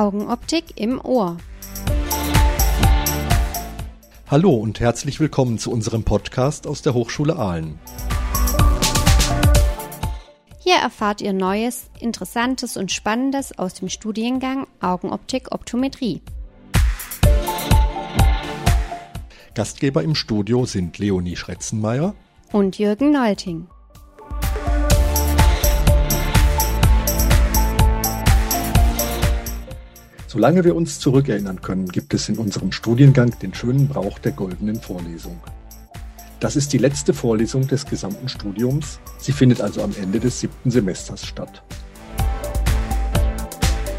Augenoptik im Ohr. Hallo und herzlich willkommen zu unserem Podcast aus der Hochschule Aalen. Hier erfahrt ihr Neues, Interessantes und Spannendes aus dem Studiengang Augenoptik Optometrie. Gastgeber im Studio sind Leonie Schretzenmeier und Jürgen Nolting. Solange wir uns zurückerinnern können, gibt es in unserem Studiengang den schönen Brauch der goldenen Vorlesung. Das ist die letzte Vorlesung des gesamten Studiums. Sie findet also am Ende des siebten Semesters statt.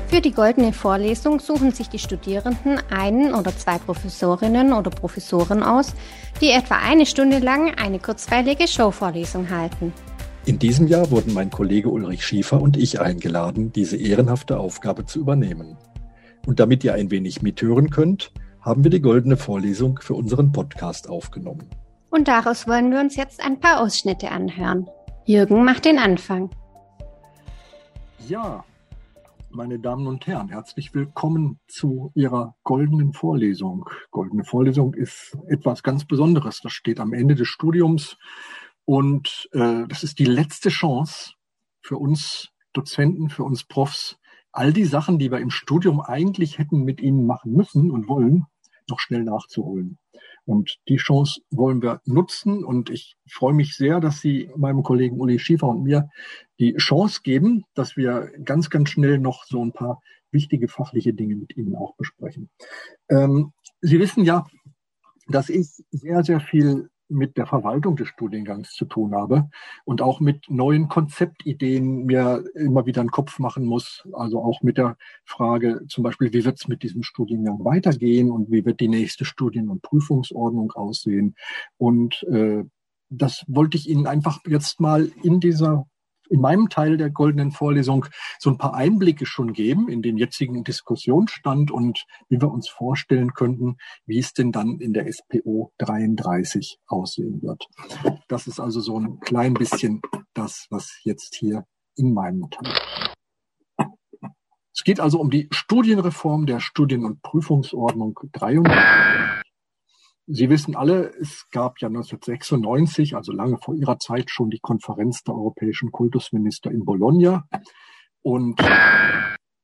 Für die goldene Vorlesung suchen sich die Studierenden einen oder zwei Professorinnen oder Professoren aus, die etwa eine Stunde lang eine kurzweilige Showvorlesung halten. In diesem Jahr wurden mein Kollege Ulrich Schiefer und ich eingeladen, diese ehrenhafte Aufgabe zu übernehmen. Und damit ihr ein wenig mithören könnt, haben wir die goldene Vorlesung für unseren Podcast aufgenommen. Und daraus wollen wir uns jetzt ein paar Ausschnitte anhören. Jürgen macht den Anfang. Ja, meine Damen und Herren, herzlich willkommen zu Ihrer goldenen Vorlesung. Goldene Vorlesung ist etwas ganz Besonderes. Das steht am Ende des Studiums und äh, das ist die letzte Chance für uns Dozenten, für uns Profs, all die Sachen, die wir im Studium eigentlich hätten mit ihnen machen müssen und wollen, noch schnell nachzuholen. Und die Chance wollen wir nutzen. Und ich freue mich sehr, dass Sie meinem Kollegen Uli Schiefer und mir die Chance geben, dass wir ganz, ganz schnell noch so ein paar wichtige fachliche Dinge mit Ihnen auch besprechen. Ähm, Sie wissen ja, dass ich sehr, sehr viel mit der Verwaltung des Studiengangs zu tun habe und auch mit neuen Konzeptideen mir immer wieder einen Kopf machen muss. Also auch mit der Frage zum Beispiel, wie wird es mit diesem Studiengang weitergehen und wie wird die nächste Studien- und Prüfungsordnung aussehen. Und äh, das wollte ich Ihnen einfach jetzt mal in dieser in meinem Teil der goldenen Vorlesung so ein paar Einblicke schon geben in den jetzigen Diskussionsstand und wie wir uns vorstellen könnten, wie es denn dann in der SPO 33 aussehen wird. Das ist also so ein klein bisschen das, was jetzt hier in meinem Teil. Es geht also um die Studienreform der Studien- und Prüfungsordnung 33. Sie wissen alle, es gab ja 1996, also lange vor Ihrer Zeit, schon die Konferenz der europäischen Kultusminister in Bologna. Und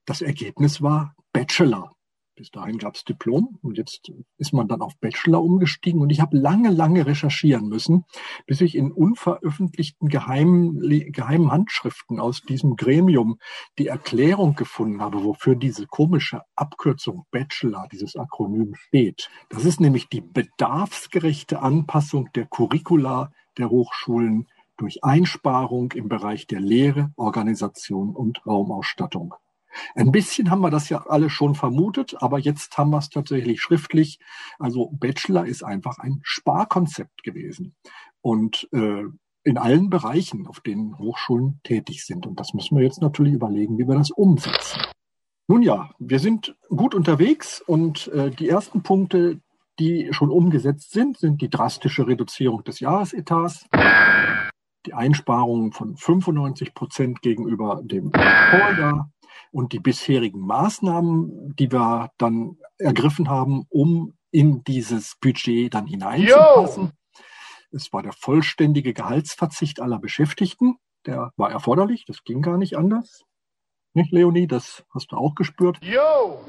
das Ergebnis war Bachelor. Bis dahin gab es Diplom und jetzt ist man dann auf Bachelor umgestiegen. Und ich habe lange, lange recherchieren müssen, bis ich in unveröffentlichten geheimen, geheimen Handschriften aus diesem Gremium die Erklärung gefunden habe, wofür diese komische Abkürzung Bachelor, dieses Akronym steht. Das ist nämlich die bedarfsgerechte Anpassung der Curricula der Hochschulen durch Einsparung im Bereich der Lehre, Organisation und Raumausstattung. Ein bisschen haben wir das ja alle schon vermutet, aber jetzt haben wir es tatsächlich schriftlich. Also Bachelor ist einfach ein Sparkonzept gewesen. Und äh, in allen Bereichen, auf denen Hochschulen tätig sind. Und das müssen wir jetzt natürlich überlegen, wie wir das umsetzen. Nun ja, wir sind gut unterwegs und äh, die ersten Punkte, die schon umgesetzt sind, sind die drastische Reduzierung des Jahresetats, die Einsparungen von 95 Prozent gegenüber dem Vorjahr, und die bisherigen Maßnahmen, die wir dann ergriffen haben, um in dieses Budget dann hineinzupassen. Es war der vollständige Gehaltsverzicht aller Beschäftigten. Der war erforderlich, das ging gar nicht anders. Nicht, Leonie? Das hast du auch gespürt. Yo.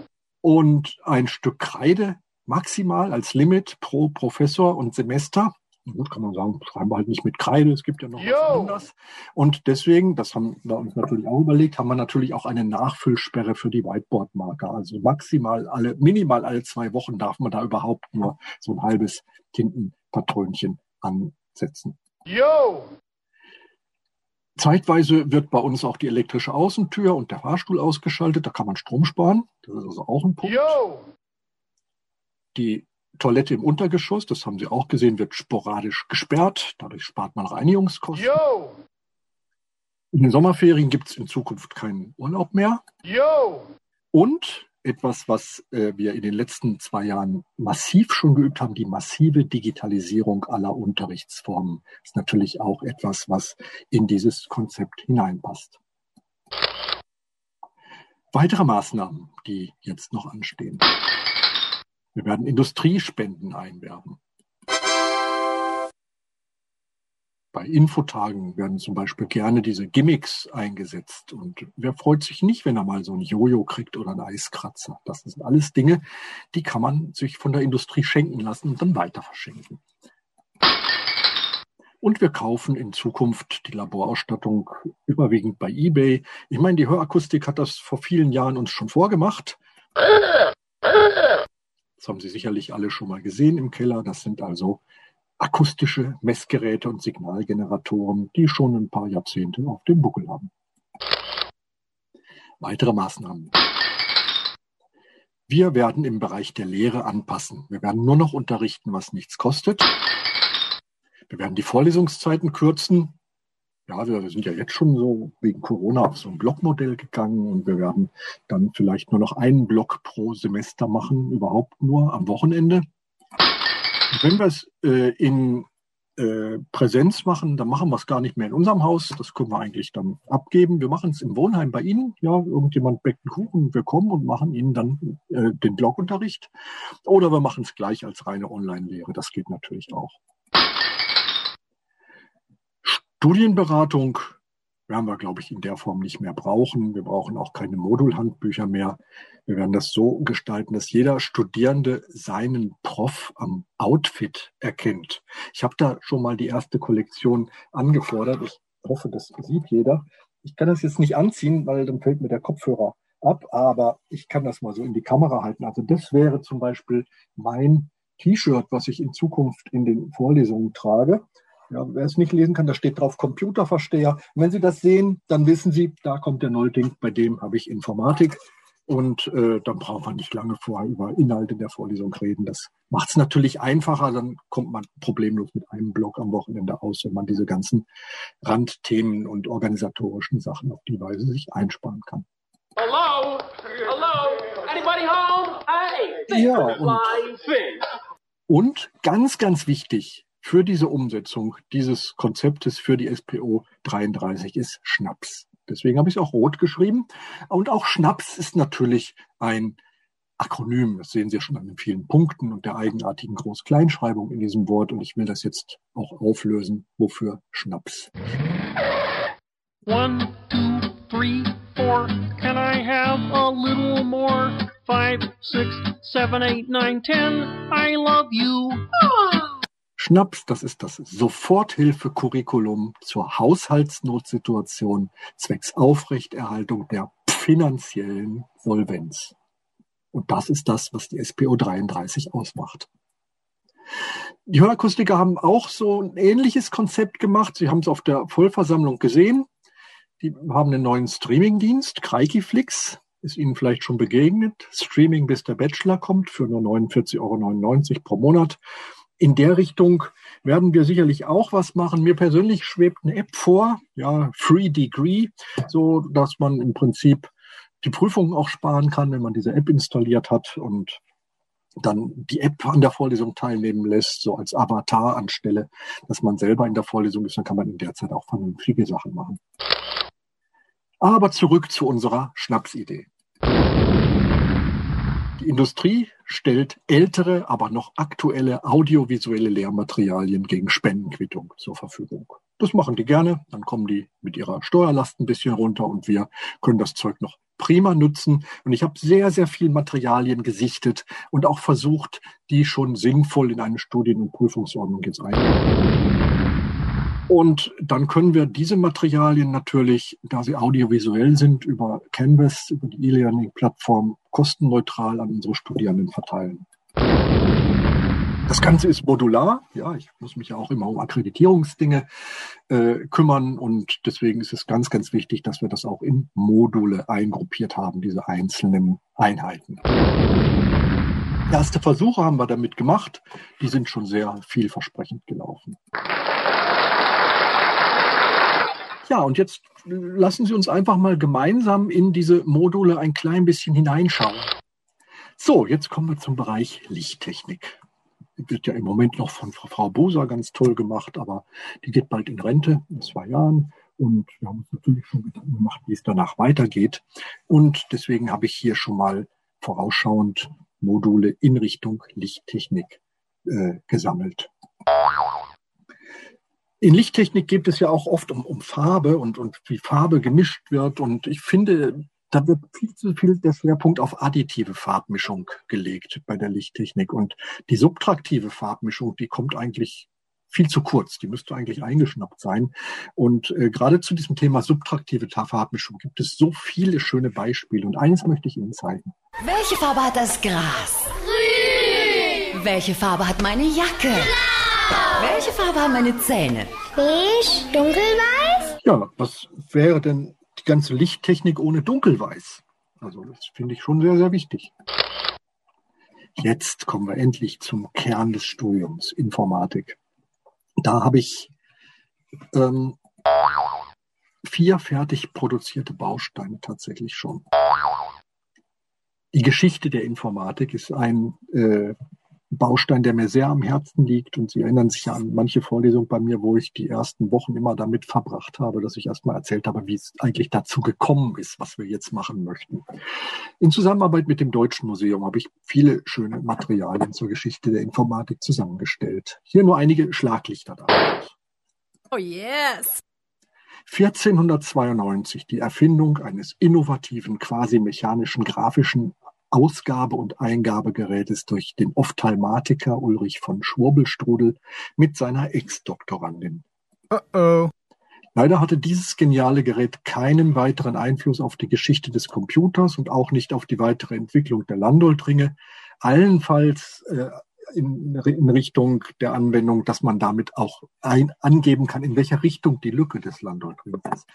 Und ein Stück Kreide maximal als Limit pro Professor und Semester gut, kann man sagen, schreiben wir halt nicht mit Kreide, es gibt ja noch Yo. was anderes. Und deswegen, das haben wir uns natürlich auch überlegt, haben wir natürlich auch eine Nachfüllsperre für die Whiteboard-Marker. Also maximal alle, minimal alle zwei Wochen darf man da überhaupt nur so ein halbes Tintenpatrönchen ansetzen. Yo. Zeitweise wird bei uns auch die elektrische Außentür und der Fahrstuhl ausgeschaltet. Da kann man Strom sparen. Das ist also auch ein Punkt. Yo. Die Toilette im Untergeschoss, das haben Sie auch gesehen, wird sporadisch gesperrt. Dadurch spart man Reinigungskosten. Yo. In den Sommerferien gibt es in Zukunft keinen Urlaub mehr. Yo. Und etwas, was äh, wir in den letzten zwei Jahren massiv schon geübt haben, die massive Digitalisierung aller Unterrichtsformen, ist natürlich auch etwas, was in dieses Konzept hineinpasst. Weitere Maßnahmen, die jetzt noch anstehen. Wir werden Industriespenden einwerben. Bei Infotagen werden zum Beispiel gerne diese Gimmicks eingesetzt. Und wer freut sich nicht, wenn er mal so ein Jojo kriegt oder einen Eiskratzer? Das sind alles Dinge, die kann man sich von der Industrie schenken lassen und dann weiter verschenken. Und wir kaufen in Zukunft die Laborausstattung überwiegend bei eBay. Ich meine, die Hörakustik hat das vor vielen Jahren uns schon vorgemacht. Das haben Sie sicherlich alle schon mal gesehen im Keller. Das sind also akustische Messgeräte und Signalgeneratoren, die schon ein paar Jahrzehnte auf dem Buckel haben. Weitere Maßnahmen. Wir werden im Bereich der Lehre anpassen. Wir werden nur noch unterrichten, was nichts kostet. Wir werden die Vorlesungszeiten kürzen. Ja, wir sind ja jetzt schon so wegen Corona auf so ein Blockmodell gegangen und wir werden dann vielleicht nur noch einen Block pro Semester machen, überhaupt nur am Wochenende. Wenn wir es äh, in äh, Präsenz machen, dann machen wir es gar nicht mehr in unserem Haus. Das können wir eigentlich dann abgeben. Wir machen es im Wohnheim bei Ihnen. Ja, irgendjemand backt einen Kuchen, wir kommen und machen Ihnen dann äh, den Blogunterricht. Oder wir machen es gleich als reine Online-Lehre. Das geht natürlich auch. Studienberatung werden wir, glaube ich, in der Form nicht mehr brauchen. Wir brauchen auch keine Modulhandbücher mehr. Wir werden das so gestalten, dass jeder Studierende seinen Prof am Outfit erkennt. Ich habe da schon mal die erste Kollektion angefordert. Ich hoffe, das sieht jeder. Ich kann das jetzt nicht anziehen, weil dann fällt mir der Kopfhörer ab, aber ich kann das mal so in die Kamera halten. Also das wäre zum Beispiel mein T-Shirt, was ich in Zukunft in den Vorlesungen trage. Ja, wer es nicht lesen kann, da steht drauf Computerversteher. Und wenn Sie das sehen, dann wissen Sie, da kommt der Nolding, bei dem habe ich Informatik. Und äh, dann braucht man nicht lange vorher über Inhalte der Vorlesung reden. Das macht es natürlich einfacher. Dann kommt man problemlos mit einem Blog am Wochenende aus, wenn man diese ganzen Randthemen und organisatorischen Sachen auf die Weise sich einsparen kann. Hello? Hello? Anybody home? Hey! Ja, und, und ganz, ganz wichtig, für diese Umsetzung dieses Konzeptes für die SPO 33 ist Schnaps. Deswegen habe ich es auch rot geschrieben. Und auch Schnaps ist natürlich ein Akronym. Das sehen Sie schon an den vielen Punkten und der eigenartigen Groß-Kleinschreibung in diesem Wort. Und ich will das jetzt auch auflösen. Wofür Schnaps? One, two, three, four. Can I have a little more? Five, six, seven, eight, nine, ten. I love you. Oh. Schnaps, das ist das Soforthilfecurriculum zur Haushaltsnotsituation zwecks Aufrechterhaltung der finanziellen Solvenz. Und das ist das, was die SPO 33 ausmacht. Die Hörakustiker haben auch so ein ähnliches Konzept gemacht. Sie haben es auf der Vollversammlung gesehen. Die haben einen neuen Streamingdienst, Kreikiflix, ist Ihnen vielleicht schon begegnet. Streaming bis der Bachelor kommt für nur 49,99 Euro pro Monat in der Richtung werden wir sicherlich auch was machen. Mir persönlich schwebt eine App vor, ja, Free Degree, so dass man im Prinzip die Prüfungen auch sparen kann, wenn man diese App installiert hat und dann die App an der Vorlesung teilnehmen lässt, so als Avatar anstelle, dass man selber in der Vorlesung ist, dann kann man in der Zeit auch vernünftige Sachen machen. Aber zurück zu unserer Schnapsidee. Industrie stellt ältere, aber noch aktuelle audiovisuelle Lehrmaterialien gegen Spendenquittung zur Verfügung. Das machen die gerne, dann kommen die mit ihrer Steuerlast ein bisschen runter und wir können das Zeug noch prima nutzen. Und ich habe sehr, sehr viel Materialien gesichtet und auch versucht, die schon sinnvoll in eine Studien- und Prüfungsordnung jetzt einzubauen. Und dann können wir diese Materialien natürlich, da sie audiovisuell sind, über Canvas, über die E-Learning-Plattform kostenneutral an unsere Studierenden verteilen. Das Ganze ist modular. Ja, ich muss mich ja auch immer um Akkreditierungsdinge äh, kümmern und deswegen ist es ganz, ganz wichtig, dass wir das auch in Module eingruppiert haben, diese einzelnen Einheiten. Erste Versuche haben wir damit gemacht. Die sind schon sehr vielversprechend gelaufen. Ja, und jetzt lassen Sie uns einfach mal gemeinsam in diese Module ein klein bisschen hineinschauen. So, jetzt kommen wir zum Bereich Lichttechnik. Wird ja im Moment noch von Frau Boser ganz toll gemacht, aber die geht bald in Rente in zwei Jahren. Und wir haben uns natürlich schon Gedanken gemacht, wie es danach weitergeht. Und deswegen habe ich hier schon mal vorausschauend Module in Richtung Lichttechnik äh, gesammelt. In Lichttechnik geht es ja auch oft um, um Farbe und, und wie Farbe gemischt wird. Und ich finde, da wird viel zu viel der Schwerpunkt auf additive Farbmischung gelegt bei der Lichttechnik. Und die subtraktive Farbmischung, die kommt eigentlich viel zu kurz. Die müsste eigentlich eingeschnappt sein. Und äh, gerade zu diesem Thema subtraktive Farbmischung gibt es so viele schöne Beispiele. Und eines möchte ich Ihnen zeigen. Welche Farbe hat das Gras? Grün. Welche Farbe hat meine Jacke? Blau. Welche Farbe haben meine Zähne? Beige, dunkelweiß? Ja, was wäre denn die ganze Lichttechnik ohne Dunkelweiß? Also das finde ich schon sehr, sehr wichtig. Jetzt kommen wir endlich zum Kern des Studiums, Informatik. Da habe ich ähm, vier fertig produzierte Bausteine tatsächlich schon. Die Geschichte der Informatik ist ein äh, Baustein, der mir sehr am Herzen liegt. Und Sie erinnern sich ja an manche Vorlesungen bei mir, wo ich die ersten Wochen immer damit verbracht habe, dass ich erstmal erzählt habe, wie es eigentlich dazu gekommen ist, was wir jetzt machen möchten. In Zusammenarbeit mit dem Deutschen Museum habe ich viele schöne Materialien zur Geschichte der Informatik zusammengestellt. Hier nur einige Schlaglichter da. Oh yes! 1492 die Erfindung eines innovativen, quasi mechanischen grafischen Ausgabe- und Eingabegerätes durch den Ophthalmatiker Ulrich von Schwurbelstrudel mit seiner Ex-Doktorandin. Uh -oh. Leider hatte dieses geniale Gerät keinen weiteren Einfluss auf die Geschichte des Computers und auch nicht auf die weitere Entwicklung der Landolt-Ringe. Allenfalls äh, in, in, Richtung der Anwendung, dass man damit auch ein, angeben kann, in welcher Richtung die Lücke des Landolt-Rings ist.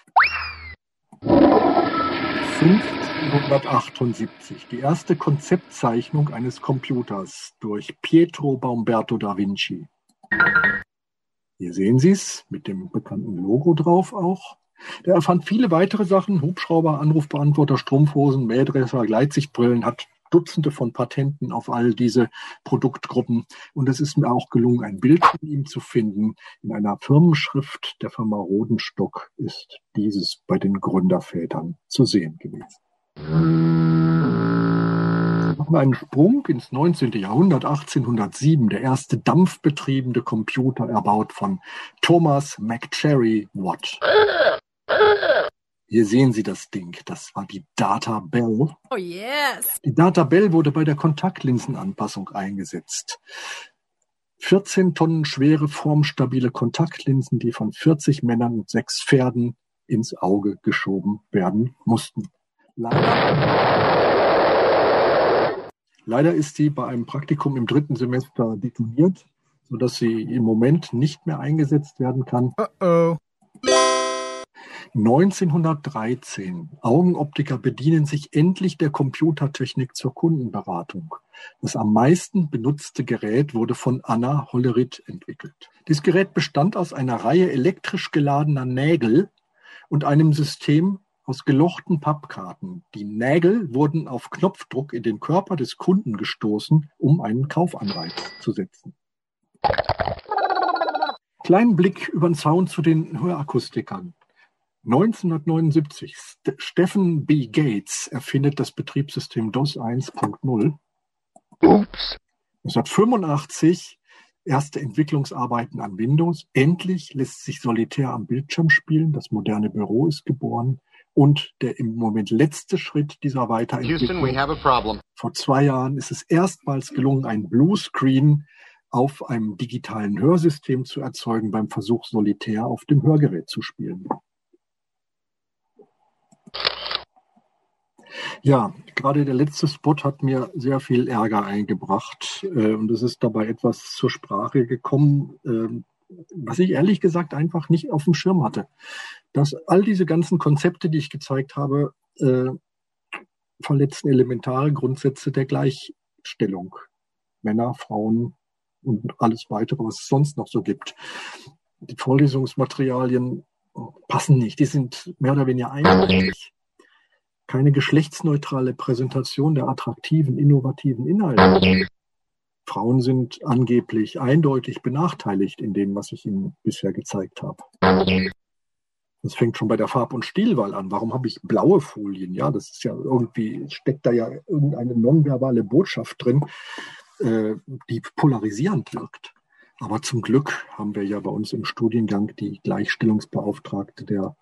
1578 die erste Konzeptzeichnung eines Computers durch Pietro Baumberto da Vinci. Hier sehen Sie es mit dem bekannten Logo drauf auch. Der erfand viele weitere Sachen, Hubschrauber, Anrufbeantworter, Strumpfhosen, Mähdresser, Gleitsichtbrillen, hat Dutzende von Patenten auf all diese Produktgruppen. Und es ist mir auch gelungen, ein Bild von ihm zu finden. In einer Firmenschrift der Firma Rodenstock ist dieses bei den Gründervätern zu sehen gewesen. Machen wir einen Sprung ins 19. Jahrhundert, 1807, der erste dampfbetriebene Computer erbaut von Thomas McCherry Watt. Hier sehen Sie das Ding. Das war die Data Bell. Oh yes. Die Data Bell wurde bei der Kontaktlinsenanpassung eingesetzt. 14 Tonnen schwere, formstabile Kontaktlinsen, die von 40 Männern und sechs Pferden ins Auge geschoben werden mussten. Leider, leider ist sie bei einem Praktikum im dritten Semester detoniert, sodass sie im Moment nicht mehr eingesetzt werden kann. Uh -oh. 1913. Augenoptiker bedienen sich endlich der Computertechnik zur Kundenberatung. Das am meisten benutzte Gerät wurde von Anna Hollerith entwickelt. Dieses Gerät bestand aus einer Reihe elektrisch geladener Nägel und einem System aus gelochten Pappkarten. Die Nägel wurden auf Knopfdruck in den Körper des Kunden gestoßen, um einen Kaufanreiz zu setzen. Kleinen Blick über den Zaun zu den Hörakustikern. 1979, St Stephen B. Gates erfindet das Betriebssystem DOS 1.0. Ups. 1985 erste Entwicklungsarbeiten an Windows. Endlich lässt sich Solitär am Bildschirm spielen. Das moderne Büro ist geboren. Und der im Moment letzte Schritt dieser Weiterentwicklung. Houston, Vor zwei Jahren ist es erstmals gelungen, ein Bluescreen auf einem digitalen Hörsystem zu erzeugen beim Versuch Solitär auf dem Hörgerät zu spielen. Ja, gerade der letzte Spot hat mir sehr viel Ärger eingebracht äh, und es ist dabei etwas zur Sprache gekommen, äh, was ich ehrlich gesagt einfach nicht auf dem Schirm hatte. Dass all diese ganzen Konzepte, die ich gezeigt habe, äh, verletzen elementare Grundsätze der Gleichstellung. Männer, Frauen und alles weitere, was es sonst noch so gibt. Die Vorlesungsmaterialien passen nicht. Die sind mehr oder weniger eindeutig keine geschlechtsneutrale Präsentation der attraktiven, innovativen Inhalte. Frauen sind angeblich eindeutig benachteiligt in dem, was ich Ihnen bisher gezeigt habe. Das fängt schon bei der Farb- und Stilwahl an. Warum habe ich blaue Folien? Ja, das ist ja irgendwie, steckt da ja irgendeine nonverbale Botschaft drin, äh, die polarisierend wirkt. Aber zum Glück haben wir ja bei uns im Studiengang die Gleichstellungsbeauftragte der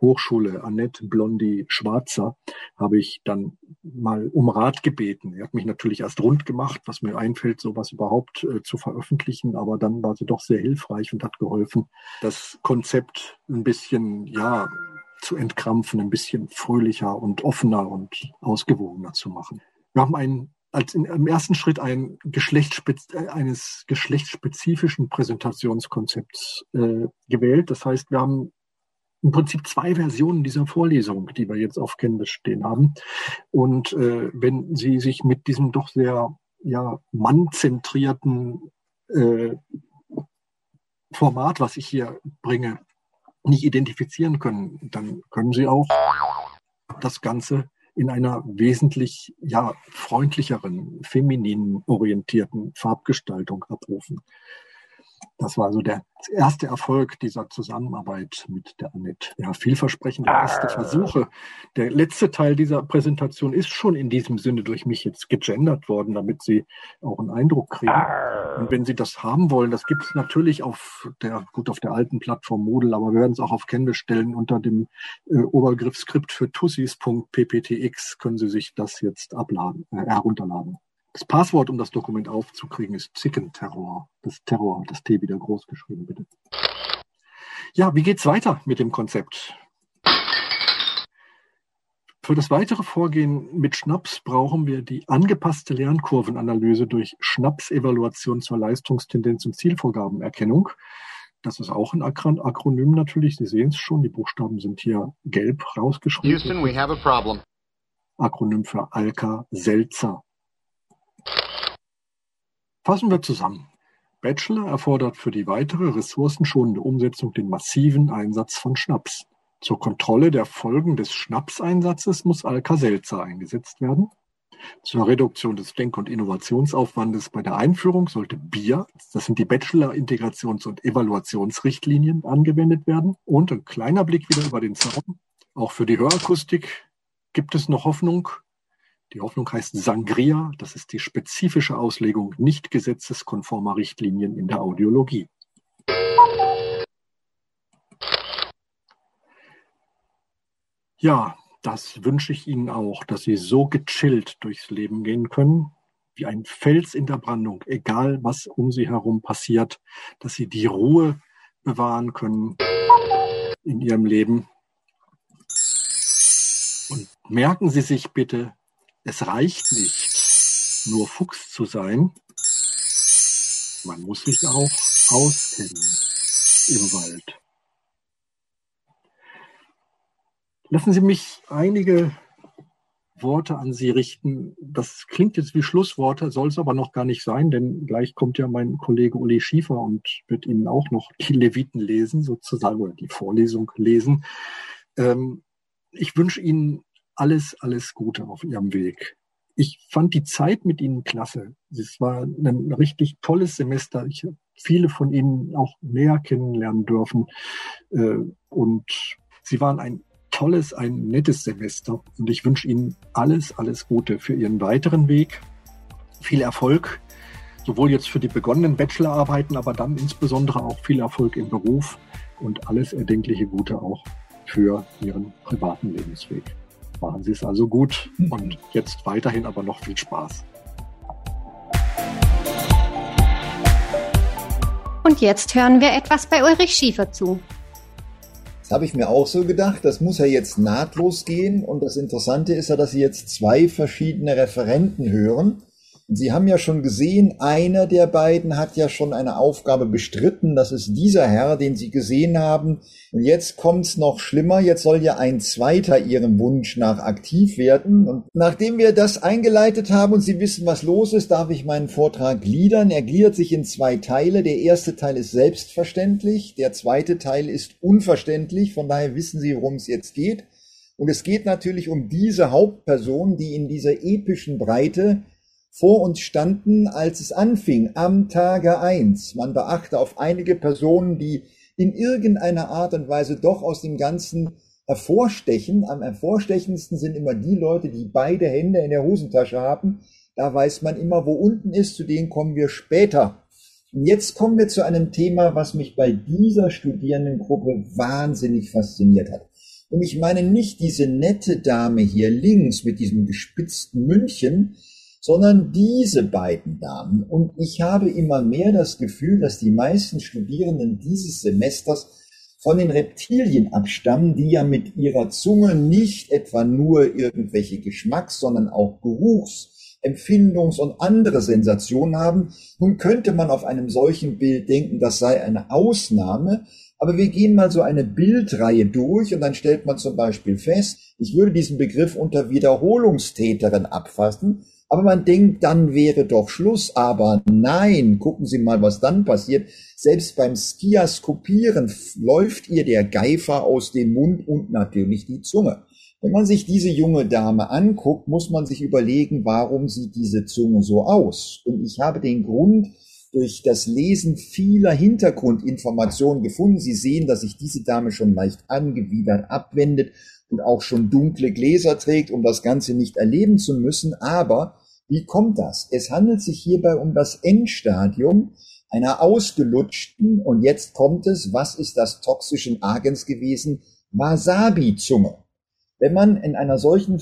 Hochschule, Annette Blondi Schwarzer, habe ich dann mal um Rat gebeten. Er hat mich natürlich erst rund gemacht, was mir einfällt, sowas überhaupt äh, zu veröffentlichen, aber dann war sie doch sehr hilfreich und hat geholfen, das Konzept ein bisschen, ja, zu entkrampfen, ein bisschen fröhlicher und offener und ausgewogener zu machen. Wir haben einen als in, im ersten Schritt ein Geschlechtsspez äh, eines geschlechtsspezifischen Präsentationskonzepts äh, gewählt. Das heißt, wir haben im Prinzip zwei Versionen dieser Vorlesung, die wir jetzt auf Canvas stehen haben. Und äh, wenn Sie sich mit diesem doch sehr ja, mannzentrierten äh, Format, was ich hier bringe, nicht identifizieren können, dann können Sie auch das Ganze in einer wesentlich ja, freundlicheren, femininen orientierten Farbgestaltung abrufen. Das war also der erste Erfolg dieser Zusammenarbeit mit der Annette. Ja, vielversprechende erste Versuche. Der letzte Teil dieser Präsentation ist schon in diesem Sinne durch mich jetzt gegendert worden, damit Sie auch einen Eindruck kriegen. Und wenn Sie das haben wollen, das gibt es natürlich auf der, gut, auf der alten Plattform Moodle, aber wir werden es auch auf Canvas stellen unter dem äh, Obergriff Skript für tussis.pptx können Sie sich das jetzt abladen, äh, herunterladen. Das Passwort, um das Dokument aufzukriegen, ist Zickenterror. Das Terror, das T wieder groß geschrieben, bitte. Ja, wie geht's weiter mit dem Konzept? Für das weitere Vorgehen mit Schnaps brauchen wir die angepasste Lernkurvenanalyse durch Schnaps-Evaluation zur Leistungstendenz und Zielvorgabenerkennung. Das ist auch ein Akronym natürlich. Sie sehen es schon. Die Buchstaben sind hier gelb rausgeschrieben. Houston, we have a problem. Akronym für Alka-Seltzer. Fassen wir zusammen. Bachelor erfordert für die weitere ressourcenschonende Umsetzung den massiven Einsatz von Schnaps. Zur Kontrolle der Folgen des Schnapseinsatzes muss Alka-Seltzer eingesetzt werden. Zur Reduktion des Denk- und Innovationsaufwandes bei der Einführung sollte Bier, das sind die Bachelor-Integrations- und Evaluationsrichtlinien, angewendet werden. Und ein kleiner Blick wieder über den Zaun. Auch für die Hörakustik gibt es noch Hoffnung. Die Hoffnung heißt Sangria. Das ist die spezifische Auslegung nicht gesetzeskonformer Richtlinien in der Audiologie. Ja, das wünsche ich Ihnen auch, dass Sie so gechillt durchs Leben gehen können, wie ein Fels in der Brandung, egal was um Sie herum passiert, dass Sie die Ruhe bewahren können in Ihrem Leben. Und merken Sie sich bitte, es reicht nicht, nur Fuchs zu sein. Man muss sich auch auskennen im Wald. Lassen Sie mich einige Worte an Sie richten. Das klingt jetzt wie Schlussworte, soll es aber noch gar nicht sein, denn gleich kommt ja mein Kollege Uli Schiefer und wird Ihnen auch noch die Leviten lesen, sozusagen, oder die Vorlesung lesen. Ähm, ich wünsche Ihnen alles, alles Gute auf Ihrem Weg. Ich fand die Zeit mit Ihnen klasse. Es war ein richtig tolles Semester. Ich habe viele von Ihnen auch näher kennenlernen dürfen. Äh, und Sie waren ein tolles, ein nettes Semester. Und ich wünsche Ihnen alles, alles Gute für Ihren weiteren Weg. Viel Erfolg, sowohl jetzt für die begonnenen Bachelorarbeiten, aber dann insbesondere auch viel Erfolg im Beruf und alles erdenkliche Gute auch für Ihren privaten Lebensweg. Machen Sie es also gut und jetzt weiterhin aber noch viel Spaß. Und jetzt hören wir etwas bei Ulrich Schiefer zu. Das habe ich mir auch so gedacht. Das muss ja jetzt nahtlos gehen. Und das Interessante ist ja, dass Sie jetzt zwei verschiedene Referenten hören. Sie haben ja schon gesehen, einer der beiden hat ja schon eine Aufgabe bestritten. Das ist dieser Herr, den Sie gesehen haben. Und jetzt kommt's noch schlimmer. Jetzt soll ja ein zweiter Ihrem Wunsch nach aktiv werden. Und nachdem wir das eingeleitet haben und Sie wissen, was los ist, darf ich meinen Vortrag gliedern. Er gliedert sich in zwei Teile. Der erste Teil ist selbstverständlich. Der zweite Teil ist unverständlich. Von daher wissen Sie, worum es jetzt geht. Und es geht natürlich um diese Hauptperson, die in dieser epischen Breite vor uns standen, als es anfing, am Tage eins. Man beachte auf einige Personen, die in irgendeiner Art und Weise doch aus dem Ganzen hervorstechen. Am hervorstechendsten sind immer die Leute, die beide Hände in der Hosentasche haben. Da weiß man immer, wo unten ist. Zu denen kommen wir später. Und jetzt kommen wir zu einem Thema, was mich bei dieser Studierendengruppe wahnsinnig fasziniert hat. Und ich meine nicht diese nette Dame hier links mit diesem gespitzten Mündchen, sondern diese beiden Damen. Und ich habe immer mehr das Gefühl, dass die meisten Studierenden dieses Semesters von den Reptilien abstammen, die ja mit ihrer Zunge nicht etwa nur irgendwelche Geschmacks, sondern auch Geruchs, Empfindungs- und andere Sensationen haben. Nun könnte man auf einem solchen Bild denken, das sei eine Ausnahme, aber wir gehen mal so eine Bildreihe durch und dann stellt man zum Beispiel fest, ich würde diesen Begriff unter Wiederholungstäterin abfassen, aber man denkt, dann wäre doch Schluss. Aber nein, gucken Sie mal, was dann passiert. Selbst beim Skiaskopieren läuft ihr der Geifer aus dem Mund und natürlich die Zunge. Wenn man sich diese junge Dame anguckt, muss man sich überlegen, warum sieht diese Zunge so aus? Und ich habe den Grund durch das Lesen vieler Hintergrundinformationen gefunden. Sie sehen, dass sich diese Dame schon leicht angewidert abwendet und auch schon dunkle Gläser trägt, um das Ganze nicht erleben zu müssen. Aber wie kommt das? Es handelt sich hierbei um das Endstadium einer ausgelutschten, und jetzt kommt es, was ist das toxischen Agens gewesen? Wasabi-Zunge. Wenn man in einer solchen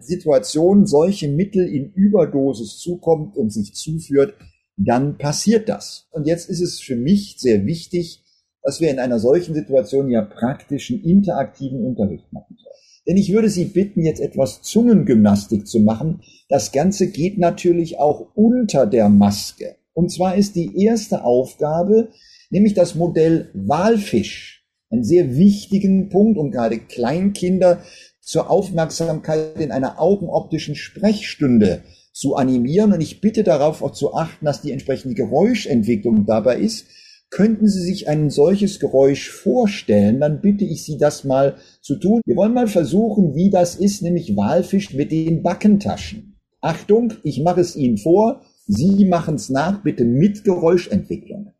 Situation solche Mittel in Überdosis zukommt und sich zuführt, dann passiert das. Und jetzt ist es für mich sehr wichtig, dass wir in einer solchen Situation ja praktischen, interaktiven Unterricht machen sollen. Denn ich würde Sie bitten, jetzt etwas Zungengymnastik zu machen. Das Ganze geht natürlich auch unter der Maske. Und zwar ist die erste Aufgabe, nämlich das Modell Walfisch, einen sehr wichtigen Punkt, um gerade Kleinkinder zur Aufmerksamkeit in einer augenoptischen Sprechstunde zu animieren. Und ich bitte darauf auch zu achten, dass die entsprechende Geräuschentwicklung dabei ist. Könnten Sie sich ein solches Geräusch vorstellen, dann bitte ich Sie, das mal zu tun. Wir wollen mal versuchen, wie das ist, nämlich Walfisch mit den Backentaschen. Achtung, ich mache es Ihnen vor. Sie machen es nach, bitte mit Geräuschentwicklung.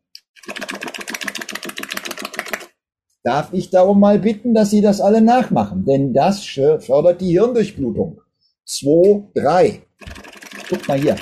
Darf ich darum mal bitten, dass Sie das alle nachmachen, denn das fördert die Hirndurchblutung. Zwei, drei. Guck mal hier.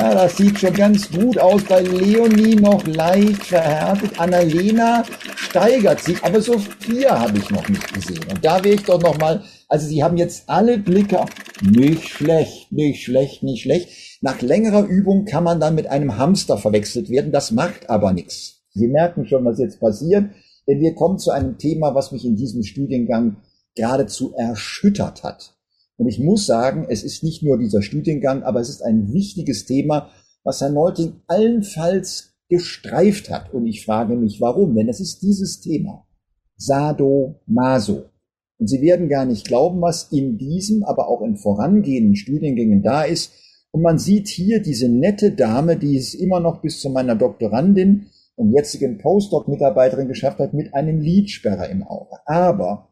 Ja, das sieht schon ganz gut aus. Bei Leonie noch leicht verhärtet. Annalena steigert sich, aber Sophia habe ich noch nicht gesehen. Und da wäre ich doch noch mal, also Sie haben jetzt alle Blicke, nicht schlecht, nicht schlecht, nicht schlecht. Nach längerer Übung kann man dann mit einem Hamster verwechselt werden. Das macht aber nichts. Sie merken schon, was jetzt passiert, denn wir kommen zu einem Thema, was mich in diesem Studiengang geradezu erschüttert hat. Und ich muss sagen, es ist nicht nur dieser Studiengang, aber es ist ein wichtiges Thema, was Herr Neuting allenfalls gestreift hat. Und ich frage mich, warum? Denn es ist dieses Thema. Sado Maso. Und Sie werden gar nicht glauben, was in diesem, aber auch in vorangehenden Studiengängen da ist. Und man sieht hier diese nette Dame, die es immer noch bis zu meiner Doktorandin und jetzigen Postdoc-Mitarbeiterin geschafft hat, mit einem Lidsperrer im Auge. Aber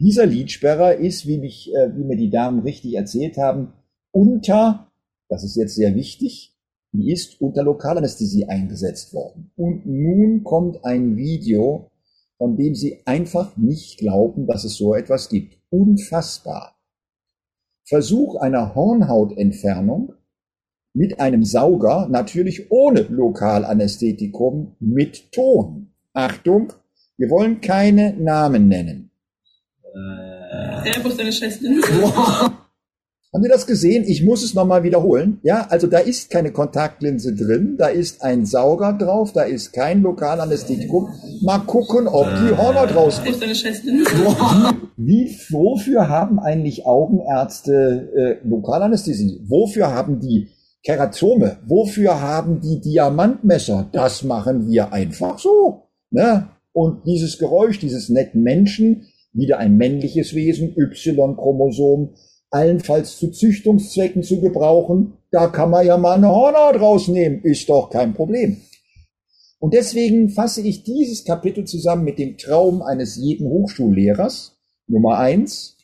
dieser Liedsperrer ist, wie, mich, äh, wie mir die Damen richtig erzählt haben, unter, das ist jetzt sehr wichtig, die ist unter Lokalanästhesie eingesetzt worden. Und nun kommt ein Video, von dem Sie einfach nicht glauben, dass es so etwas gibt. Unfassbar. Versuch einer Hornhautentfernung mit einem Sauger, natürlich ohne Lokalanästhetikum, mit Ton. Achtung, wir wollen keine Namen nennen. Äh, ja, wo ist deine Schwester? Haben Sie das gesehen? Ich muss es nochmal wiederholen. Ja, also da ist keine Kontaktlinse drin, da ist ein Sauger drauf, da ist kein Lokalanästhetikum. Mal gucken, ob die Hornhaut rauskommt. Wo ist deine Schwester? Wie, wofür haben eigentlich Augenärzte äh, Lokalanästhesie? Wofür haben die Keratome? Wofür haben die Diamantmesser? Das machen wir einfach so. Ne? Und dieses Geräusch dieses netten Menschen, wieder ein männliches Wesen, Y-Chromosom, allenfalls zu Züchtungszwecken zu gebrauchen, da kann man ja mal eine Hornhaut rausnehmen, ist doch kein Problem. Und deswegen fasse ich dieses Kapitel zusammen mit dem Traum eines jeden Hochschullehrers. Nummer eins,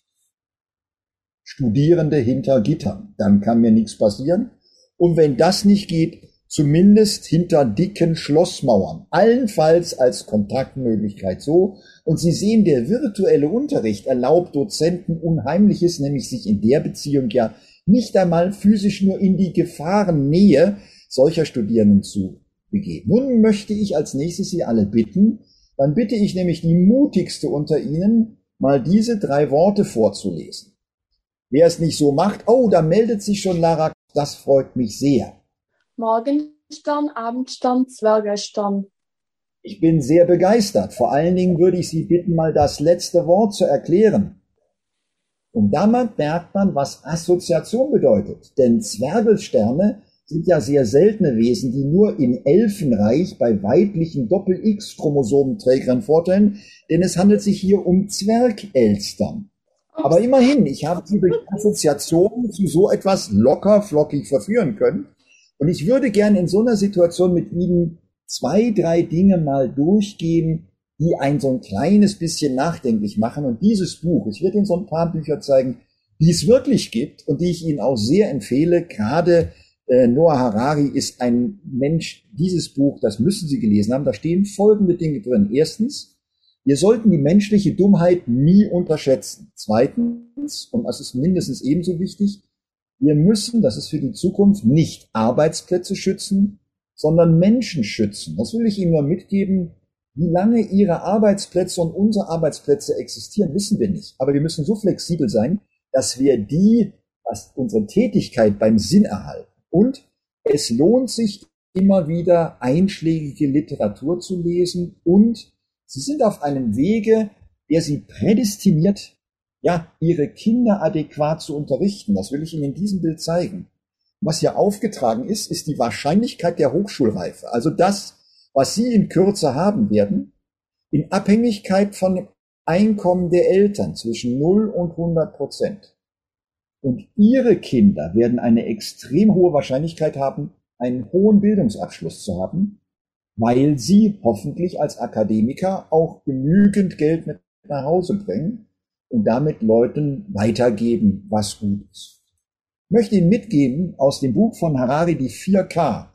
Studierende hinter Gittern. Dann kann mir nichts passieren. Und wenn das nicht geht, zumindest hinter dicken Schlossmauern, allenfalls als Kontaktmöglichkeit so. Und Sie sehen, der virtuelle Unterricht erlaubt Dozenten Unheimliches, nämlich sich in der Beziehung ja nicht einmal physisch nur in die Gefahrennähe solcher Studierenden zu begeben. Nun möchte ich als nächstes Sie alle bitten, dann bitte ich nämlich die mutigste unter Ihnen, mal diese drei Worte vorzulesen. Wer es nicht so macht, oh, da meldet sich schon Lara, das freut mich sehr. Morgenstern, Abendstern, Zwergestern. Ich bin sehr begeistert. Vor allen Dingen würde ich Sie bitten, mal das letzte Wort zu erklären. Und damit merkt man, was Assoziation bedeutet. Denn Zwergelsterne sind ja sehr seltene Wesen, die nur im Elfenreich bei weiblichen Doppel-X-Chromosomenträgern vorteilen, denn es handelt sich hier um Zwergelstern. Aber immerhin, ich habe sie durch Assoziationen zu so etwas locker flockig verführen können. Und ich würde gerne in so einer Situation mit Ihnen zwei, drei Dinge mal durchgehen, die ein so ein kleines bisschen nachdenklich machen. Und dieses Buch, ich werde Ihnen so ein paar Bücher zeigen, die es wirklich gibt und die ich Ihnen auch sehr empfehle. Gerade äh, Noah Harari ist ein Mensch, dieses Buch, das müssen Sie gelesen haben. Da stehen folgende Dinge drin. Erstens, wir sollten die menschliche Dummheit nie unterschätzen. Zweitens, und das ist mindestens ebenso wichtig, wir müssen, das ist für die Zukunft, nicht Arbeitsplätze schützen, sondern Menschen schützen. Das will ich Ihnen nur mitgeben. Wie lange Ihre Arbeitsplätze und unsere Arbeitsplätze existieren, wissen wir nicht. Aber wir müssen so flexibel sein, dass wir die, was unsere Tätigkeit beim Sinn erhalten. Und es lohnt sich immer wieder einschlägige Literatur zu lesen und Sie sind auf einem Wege, der Sie prädestiniert, ja, Ihre Kinder adäquat zu unterrichten. Das will ich Ihnen in diesem Bild zeigen. Was hier aufgetragen ist, ist die Wahrscheinlichkeit der Hochschulreife. Also das, was Sie in Kürze haben werden, in Abhängigkeit von Einkommen der Eltern zwischen 0 und 100 Prozent. Und Ihre Kinder werden eine extrem hohe Wahrscheinlichkeit haben, einen hohen Bildungsabschluss zu haben, weil sie hoffentlich als Akademiker auch genügend Geld mit nach Hause bringen und damit Leuten weitergeben, was gut ist. Möchte Ihnen mitgeben aus dem Buch von Harari die 4K.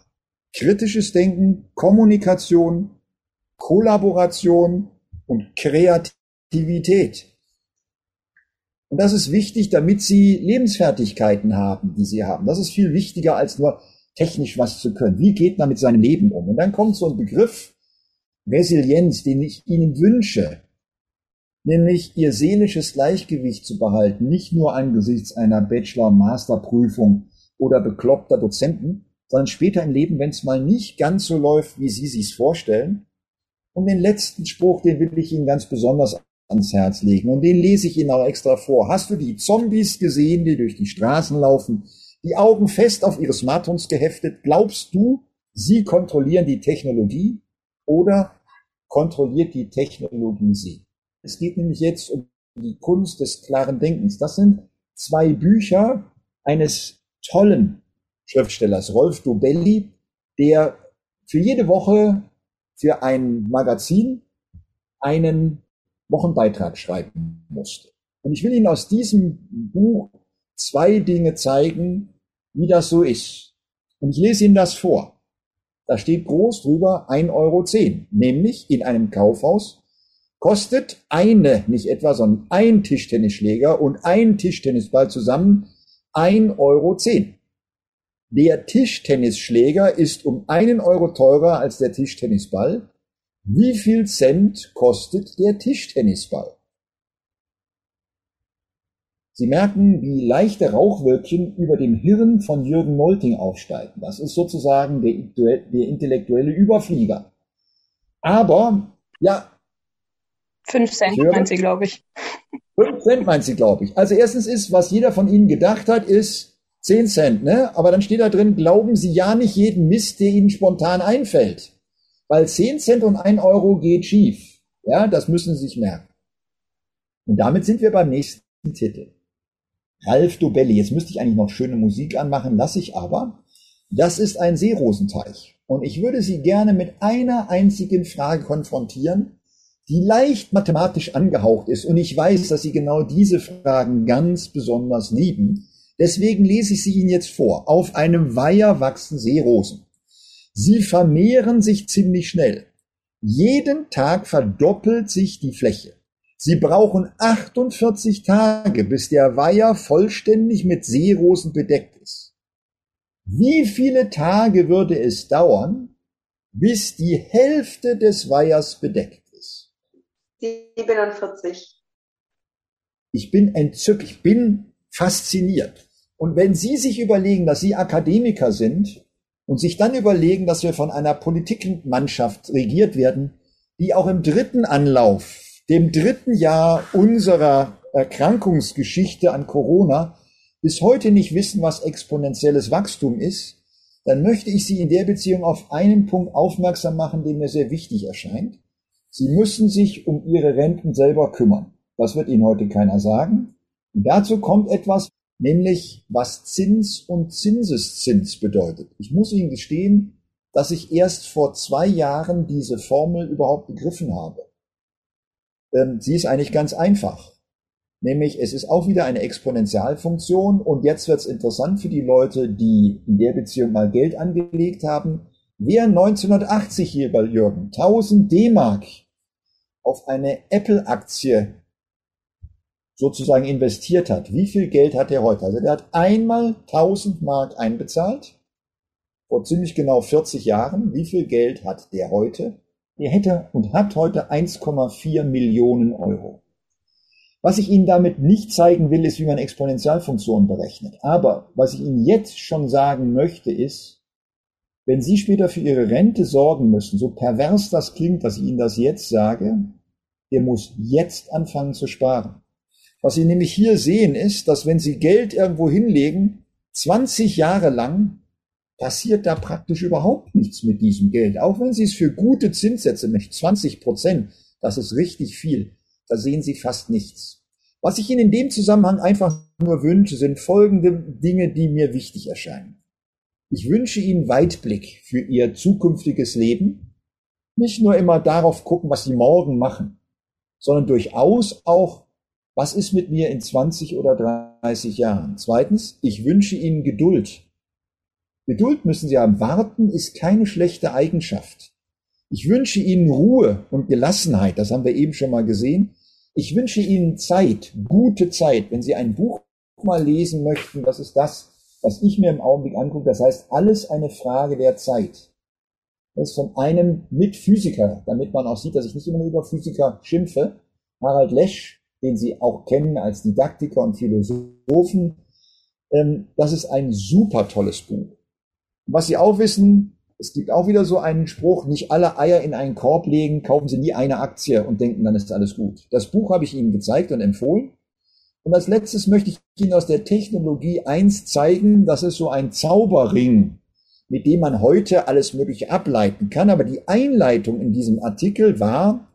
Kritisches Denken, Kommunikation, Kollaboration und Kreativität. Und das ist wichtig, damit Sie Lebensfertigkeiten haben, die Sie haben. Das ist viel wichtiger als nur technisch was zu können. Wie geht man mit seinem Leben um? Und dann kommt so ein Begriff Resilienz, den ich Ihnen wünsche, nämlich Ihr seelisches Gleichgewicht zu behalten, nicht nur angesichts einer Bachelor-Master-Prüfung oder bekloppter Dozenten, sondern später im Leben, wenn es mal nicht ganz so läuft, wie Sie sich's vorstellen. Und den letzten Spruch, den will ich Ihnen ganz besonders ans Herz legen. Und den lese ich Ihnen auch extra vor. Hast du die Zombies gesehen, die durch die Straßen laufen? die Augen fest auf ihre Smartphones geheftet. Glaubst du, sie kontrollieren die Technologie oder kontrolliert die Technologie sie? Es geht nämlich jetzt um die Kunst des klaren Denkens. Das sind zwei Bücher eines tollen Schriftstellers, Rolf Dobelli, der für jede Woche für ein Magazin einen Wochenbeitrag schreiben musste. Und ich will Ihnen aus diesem Buch zwei Dinge zeigen, wie das so ist. Und ich lese Ihnen das vor. Da steht groß drüber 1,10 Euro, nämlich in einem Kaufhaus kostet eine, nicht etwa, sondern ein Tischtennisschläger und ein Tischtennisball zusammen 1,10 Euro. Der Tischtennisschläger ist um einen Euro teurer als der Tischtennisball. Wie viel Cent kostet der Tischtennisball? Sie merken, wie leichte Rauchwölkchen über dem Hirn von Jürgen Nolting aufsteigen. Das ist sozusagen der, der intellektuelle Überflieger. Aber, ja. Fünf Cent meint sie, glaube ich. Fünf Cent meint sie, glaube ich. Also erstens ist, was jeder von Ihnen gedacht hat, ist zehn Cent, ne? Aber dann steht da drin, glauben Sie ja nicht jeden Mist, der Ihnen spontan einfällt. Weil zehn Cent und ein Euro geht schief. Ja, das müssen Sie sich merken. Und damit sind wir beim nächsten Titel. Ralf Dobelli. Jetzt müsste ich eigentlich noch schöne Musik anmachen, lasse ich aber. Das ist ein Seerosenteich. Und ich würde Sie gerne mit einer einzigen Frage konfrontieren, die leicht mathematisch angehaucht ist. Und ich weiß, dass Sie genau diese Fragen ganz besonders lieben. Deswegen lese ich sie Ihnen jetzt vor. Auf einem Weiher wachsen Seerosen. Sie vermehren sich ziemlich schnell. Jeden Tag verdoppelt sich die Fläche. Sie brauchen 48 Tage, bis der Weiher vollständig mit Seerosen bedeckt ist. Wie viele Tage würde es dauern, bis die Hälfte des Weihers bedeckt? 47. Ich bin entzückt, ich bin fasziniert. Und wenn Sie sich überlegen, dass Sie Akademiker sind und sich dann überlegen, dass wir von einer Politikmannschaft regiert werden, die auch im dritten Anlauf, dem dritten Jahr unserer Erkrankungsgeschichte an Corona, bis heute nicht wissen, was exponentielles Wachstum ist, dann möchte ich Sie in der Beziehung auf einen Punkt aufmerksam machen, der mir sehr wichtig erscheint. Sie müssen sich um Ihre Renten selber kümmern. Das wird Ihnen heute keiner sagen. Und dazu kommt etwas, nämlich was Zins und Zinseszins bedeutet. Ich muss Ihnen gestehen, dass ich erst vor zwei Jahren diese Formel überhaupt begriffen habe. Ähm, sie ist eigentlich ganz einfach. Nämlich, es ist auch wieder eine Exponentialfunktion und jetzt wird es interessant für die Leute, die in der Beziehung mal Geld angelegt haben. Wer 1980 hier bei Jürgen 1000 D-Mark auf eine Apple-Aktie sozusagen investiert hat, wie viel Geld hat er heute? Also der hat einmal 1000 Mark einbezahlt, vor ziemlich genau 40 Jahren. Wie viel Geld hat der heute? Der hätte und hat heute 1,4 Millionen Euro. Was ich Ihnen damit nicht zeigen will, ist, wie man Exponentialfunktionen berechnet. Aber was ich Ihnen jetzt schon sagen möchte, ist, wenn Sie später für Ihre Rente sorgen müssen, so pervers das klingt, dass ich Ihnen das jetzt sage, der muss jetzt anfangen zu sparen. Was Sie nämlich hier sehen, ist, dass wenn Sie Geld irgendwo hinlegen, 20 Jahre lang passiert da praktisch überhaupt nichts mit diesem Geld. Auch wenn Sie es für gute Zinssätze möchten, 20 Prozent, das ist richtig viel. Da sehen Sie fast nichts. Was ich Ihnen in dem Zusammenhang einfach nur wünsche, sind folgende Dinge, die mir wichtig erscheinen. Ich wünsche Ihnen Weitblick für Ihr zukünftiges Leben. Nicht nur immer darauf gucken, was Sie morgen machen, sondern durchaus auch was ist mit mir in 20 oder 30 Jahren? Zweitens, ich wünsche Ihnen Geduld. Geduld müssen Sie haben. Warten ist keine schlechte Eigenschaft. Ich wünsche Ihnen Ruhe und Gelassenheit. Das haben wir eben schon mal gesehen. Ich wünsche Ihnen Zeit, gute Zeit. Wenn Sie ein Buch mal lesen möchten, das ist das, was ich mir im Augenblick angucke. Das heißt, alles eine Frage der Zeit. Das ist von einem Mitphysiker, damit man auch sieht, dass ich nicht immer nur über Physiker schimpfe. Harald Lesch, den Sie auch kennen als Didaktiker und Philosophen. Ähm, das ist ein super tolles Buch. Was Sie auch wissen, es gibt auch wieder so einen Spruch, nicht alle Eier in einen Korb legen, kaufen Sie nie eine Aktie und denken, dann ist alles gut. Das Buch habe ich Ihnen gezeigt und empfohlen. Und als letztes möchte ich Ihnen aus der Technologie eins zeigen, das ist so ein Zauberring, mit dem man heute alles Mögliche ableiten kann. Aber die Einleitung in diesem Artikel war,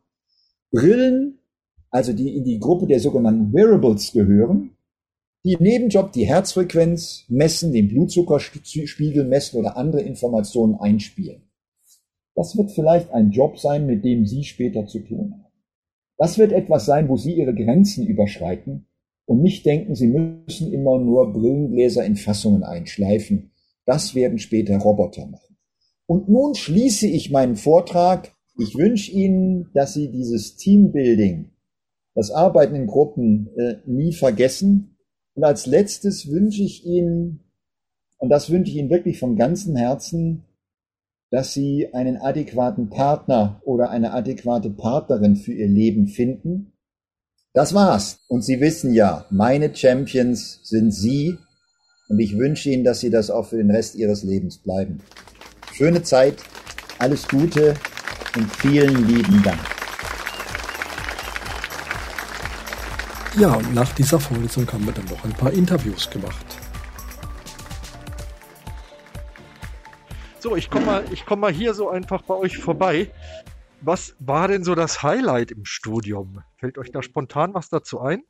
Brillen also die in die Gruppe der sogenannten Wearables gehören, die im Nebenjob die Herzfrequenz messen, den Blutzuckerspiegel messen oder andere Informationen einspielen. Das wird vielleicht ein Job sein, mit dem Sie später zu tun haben. Das wird etwas sein, wo Sie Ihre Grenzen überschreiten und nicht denken, Sie müssen immer nur Brillengläser in Fassungen einschleifen. Das werden später Roboter machen. Und nun schließe ich meinen Vortrag. Ich wünsche Ihnen, dass Sie dieses Teambuilding das Arbeiten in Gruppen äh, nie vergessen. Und als letztes wünsche ich Ihnen, und das wünsche ich Ihnen wirklich von ganzem Herzen, dass Sie einen adäquaten Partner oder eine adäquate Partnerin für Ihr Leben finden. Das war's. Und Sie wissen ja, meine Champions sind Sie. Und ich wünsche Ihnen, dass Sie das auch für den Rest Ihres Lebens bleiben. Schöne Zeit, alles Gute und vielen lieben Dank. Ja, und nach dieser Vorlesung haben wir dann noch ein paar Interviews gemacht. So, ich komme mal, komm mal hier so einfach bei euch vorbei. Was war denn so das Highlight im Studium? Fällt euch da spontan was dazu ein?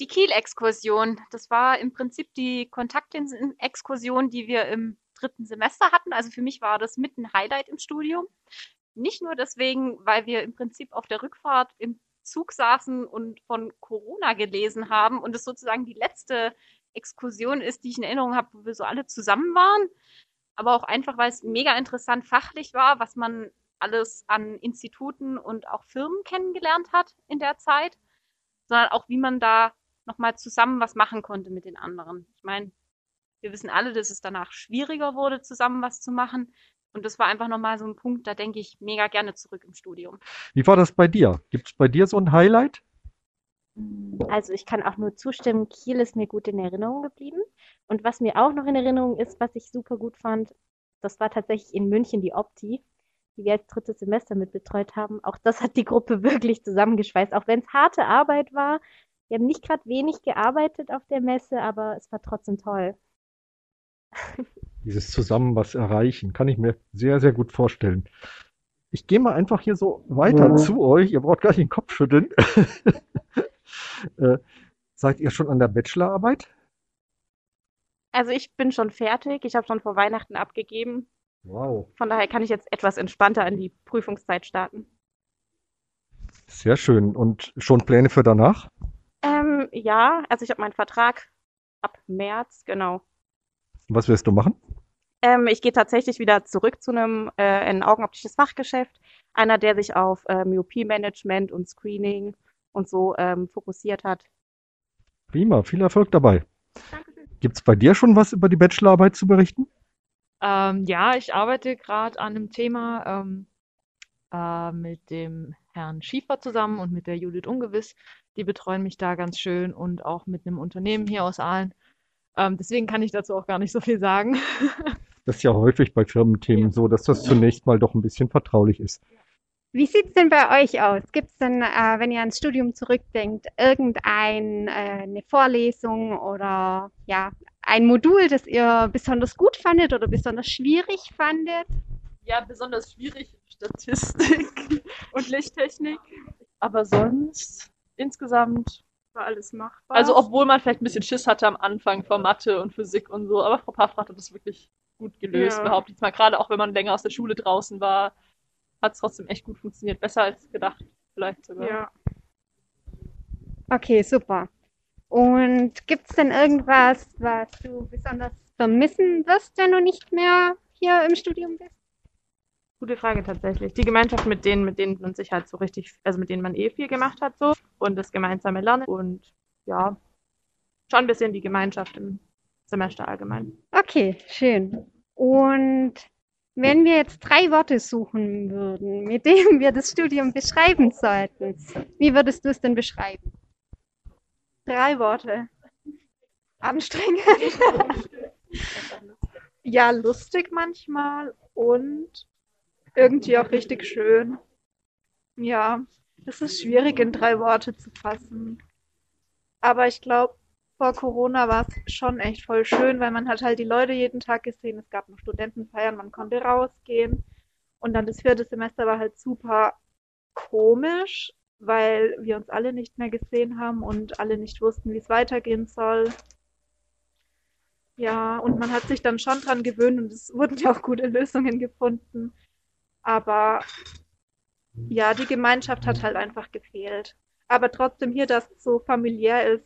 Die Kiel-Exkursion. Das war im Prinzip die Kontaktlinsen-Exkursion, die wir im dritten Semester hatten. Also für mich war das mit ein Highlight im Studium. Nicht nur deswegen, weil wir im Prinzip auf der Rückfahrt im Zug saßen und von Corona gelesen haben und es sozusagen die letzte Exkursion ist, die ich in Erinnerung habe, wo wir so alle zusammen waren. aber auch einfach, weil es mega interessant fachlich war, was man alles an Instituten und auch Firmen kennengelernt hat in der Zeit, sondern auch, wie man da nochmal zusammen was machen konnte mit den anderen. Ich meine, wir wissen alle, dass es danach schwieriger wurde, zusammen was zu machen. Und das war einfach nochmal so ein Punkt, da denke ich mega gerne zurück im Studium. Wie war das bei dir? Gibt es bei dir so ein Highlight? Also ich kann auch nur zustimmen, Kiel ist mir gut in Erinnerung geblieben. Und was mir auch noch in Erinnerung ist, was ich super gut fand, das war tatsächlich in München die Opti, die wir als drittes Semester mitbetreut haben. Auch das hat die Gruppe wirklich zusammengeschweißt, auch wenn es harte Arbeit war. Wir haben nicht gerade wenig gearbeitet auf der Messe, aber es war trotzdem toll. Dieses Zusammen was erreichen, kann ich mir sehr, sehr gut vorstellen. Ich gehe mal einfach hier so weiter ja. zu euch. Ihr braucht gar nicht den Kopf schütteln. äh, seid ihr schon an der Bachelorarbeit? Also ich bin schon fertig. Ich habe schon vor Weihnachten abgegeben. Wow. Von daher kann ich jetzt etwas entspannter in die Prüfungszeit starten. Sehr schön. Und schon Pläne für danach? Ähm, ja, also ich habe meinen Vertrag ab März, genau. Was wirst du machen? Ähm, ich gehe tatsächlich wieder zurück zu einem äh, ein augenoptisches Fachgeschäft. Einer, der sich auf äh, Myopie-Management und Screening und so ähm, fokussiert hat. Prima, viel Erfolg dabei. Gibt es bei dir schon was über die Bachelorarbeit zu berichten? Ähm, ja, ich arbeite gerade an einem Thema ähm, äh, mit dem Herrn Schiefer zusammen und mit der Judith Ungewiss. Die betreuen mich da ganz schön und auch mit einem Unternehmen hier aus Aalen. Ähm, deswegen kann ich dazu auch gar nicht so viel sagen. das ist ja häufig bei Firmenthemen ja. so, dass das zunächst mal doch ein bisschen vertraulich ist. Wie sieht's denn bei euch aus? Gibt es denn, äh, wenn ihr ans Studium zurückdenkt, irgendeine äh, Vorlesung oder ja, ein Modul, das ihr besonders gut fandet oder besonders schwierig fandet? Ja, besonders schwierig Statistik und Lichttechnik. Aber sonst insgesamt war alles machbar. Also obwohl man vielleicht ein bisschen Schiss hatte am Anfang vor Mathe und Physik und so, aber Frau Paffrath hat das wirklich gut gelöst, ja. behaupte ich mal. Gerade auch wenn man länger aus der Schule draußen war hat es trotzdem echt gut funktioniert. Besser als gedacht, vielleicht sogar. Ja. Okay, super. Und gibt es denn irgendwas, was du besonders vermissen wirst, wenn du nicht mehr hier im Studium bist? Gute Frage tatsächlich. Die Gemeinschaft mit denen, mit denen man sich halt so richtig, also mit denen man eh viel gemacht hat so und das gemeinsame Lernen und ja, schon ein bisschen die Gemeinschaft im Semester allgemein. Okay, schön. Und wenn wir jetzt drei Worte suchen würden, mit denen wir das Studium beschreiben sollten, wie würdest du es denn beschreiben? Drei Worte. Anstrengend. ja, lustig manchmal und irgendwie auch richtig schön. Ja, es ist schwierig in drei Worte zu fassen. Aber ich glaube, vor Corona war es schon echt voll schön, weil man hat halt die Leute jeden Tag gesehen. Es gab noch Studentenfeiern, man konnte rausgehen. Und dann das vierte Semester war halt super komisch, weil wir uns alle nicht mehr gesehen haben und alle nicht wussten, wie es weitergehen soll. Ja, und man hat sich dann schon dran gewöhnt und es wurden ja auch gute Lösungen gefunden. Aber ja, die Gemeinschaft hat halt einfach gefehlt. Aber trotzdem hier, dass es so familiär ist,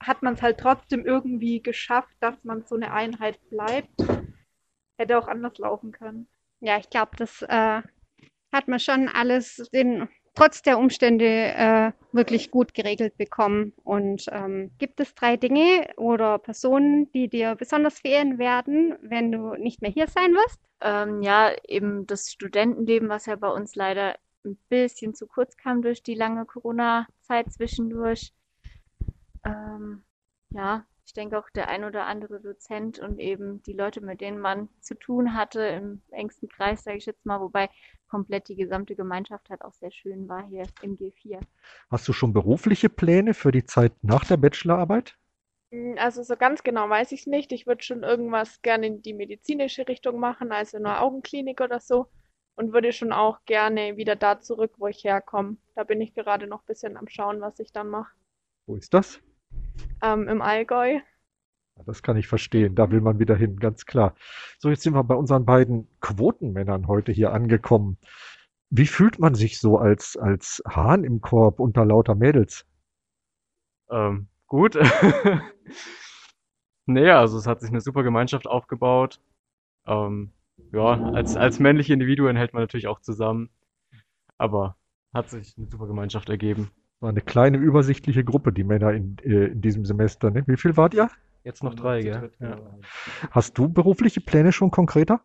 hat man es halt trotzdem irgendwie geschafft, dass man so eine Einheit bleibt. Hätte auch anders laufen können. Ja, ich glaube, das äh, hat man schon alles den, trotz der Umstände äh, wirklich gut geregelt bekommen. Und ähm, gibt es drei Dinge oder Personen, die dir besonders fehlen werden, wenn du nicht mehr hier sein wirst? Ähm, ja, eben das Studentenleben, was ja bei uns leider ein bisschen zu kurz kam durch die lange Corona-Zeit zwischendurch. Ähm, ja, ich denke auch der ein oder andere Dozent und eben die Leute, mit denen man zu tun hatte im engsten Kreis, sage ich jetzt mal, wobei komplett die gesamte Gemeinschaft halt auch sehr schön war hier im G4. Hast du schon berufliche Pläne für die Zeit nach der Bachelorarbeit? Hm, also so ganz genau weiß ich es nicht. Ich würde schon irgendwas gerne in die medizinische Richtung machen, also eine Augenklinik oder so. Und würde schon auch gerne wieder da zurück, wo ich herkomme. Da bin ich gerade noch ein bisschen am Schauen, was ich dann mache. Wo ist das? Ähm, im Allgäu. Das kann ich verstehen. Da will man wieder hin, ganz klar. So, jetzt sind wir bei unseren beiden Quotenmännern heute hier angekommen. Wie fühlt man sich so als, als Hahn im Korb unter lauter Mädels? Ähm, gut. naja, also es hat sich eine super Gemeinschaft aufgebaut. Ähm, ja, als, als männliche Individuen hält man natürlich auch zusammen. Aber hat sich eine super Gemeinschaft ergeben. War eine kleine übersichtliche Gruppe, die Männer in, äh, in diesem Semester. Ne? Wie viel wart ihr? Jetzt noch drei, gell? Ja. Hast du berufliche Pläne schon konkreter?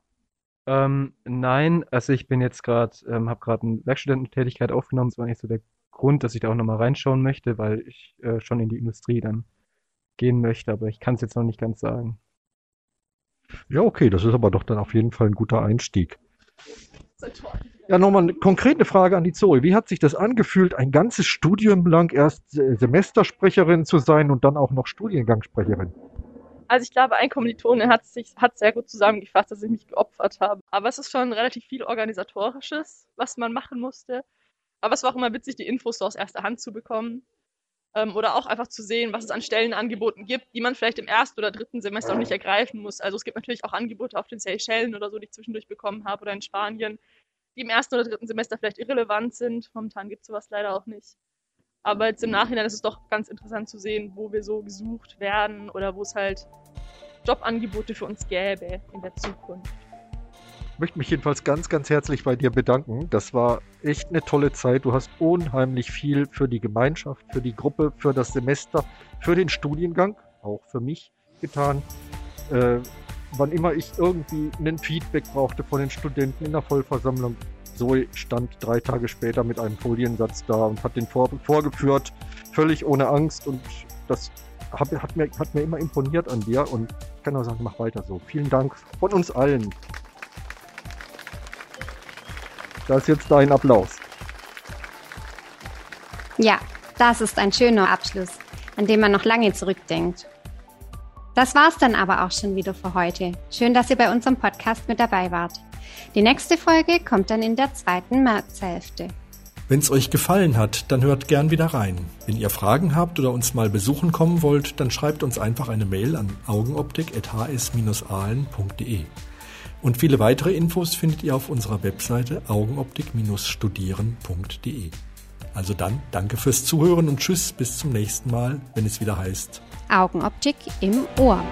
Ähm, nein, also ich bin jetzt gerade, ähm, habe gerade eine Werkstudententätigkeit aufgenommen. Das war nicht so der Grund, dass ich da auch nochmal reinschauen möchte, weil ich äh, schon in die Industrie dann gehen möchte, aber ich kann es jetzt noch nicht ganz sagen. Ja, okay, das ist aber doch dann auf jeden Fall ein guter Einstieg. Ja, nochmal eine konkrete Frage an die Zoe. Wie hat sich das angefühlt, ein ganzes Studium lang erst Semestersprecherin zu sein und dann auch noch Studiengangssprecherin? Also ich glaube, ein Kommilitone hat sich hat sehr gut zusammengefasst, dass ich mich geopfert habe. Aber es ist schon relativ viel organisatorisches, was man machen musste. Aber es war auch immer witzig, die Infos so aus erster Hand zu bekommen. Ähm, oder auch einfach zu sehen, was es an Stellenangeboten gibt, die man vielleicht im ersten oder dritten Semester auch nicht ergreifen muss. Also es gibt natürlich auch Angebote auf den Seychellen oder so, die ich zwischendurch bekommen habe oder in Spanien, die im ersten oder dritten Semester vielleicht irrelevant sind. Momentan gibt es sowas leider auch nicht. Aber jetzt im Nachhinein ist es doch ganz interessant zu sehen, wo wir so gesucht werden oder wo es halt Jobangebote für uns gäbe in der Zukunft. Ich möchte mich jedenfalls ganz, ganz herzlich bei dir bedanken. Das war echt eine tolle Zeit. Du hast unheimlich viel für die Gemeinschaft, für die Gruppe, für das Semester, für den Studiengang, auch für mich getan. Äh, wann immer ich irgendwie einen Feedback brauchte von den Studenten in der Vollversammlung, Zoe stand drei Tage später mit einem Foliensatz da und hat den vor, vorgeführt, völlig ohne Angst. Und das hat, hat, mir, hat mir immer imponiert an dir und ich kann auch sagen, mach weiter so. Vielen Dank von uns allen. Da ist jetzt dein Applaus. Ja, das ist ein schöner Abschluss, an dem man noch lange zurückdenkt. Das war's dann aber auch schon wieder für heute. Schön, dass ihr bei unserem Podcast mit dabei wart. Die nächste Folge kommt dann in der zweiten Märzhälfte. Wenn es euch gefallen hat, dann hört gern wieder rein. Wenn ihr Fragen habt oder uns mal besuchen kommen wollt, dann schreibt uns einfach eine Mail an augenoptik.hs-ahlen.de. Und viele weitere Infos findet ihr auf unserer Webseite augenoptik-studieren.de. Also dann, danke fürs Zuhören und tschüss, bis zum nächsten Mal, wenn es wieder heißt Augenoptik im Ohr.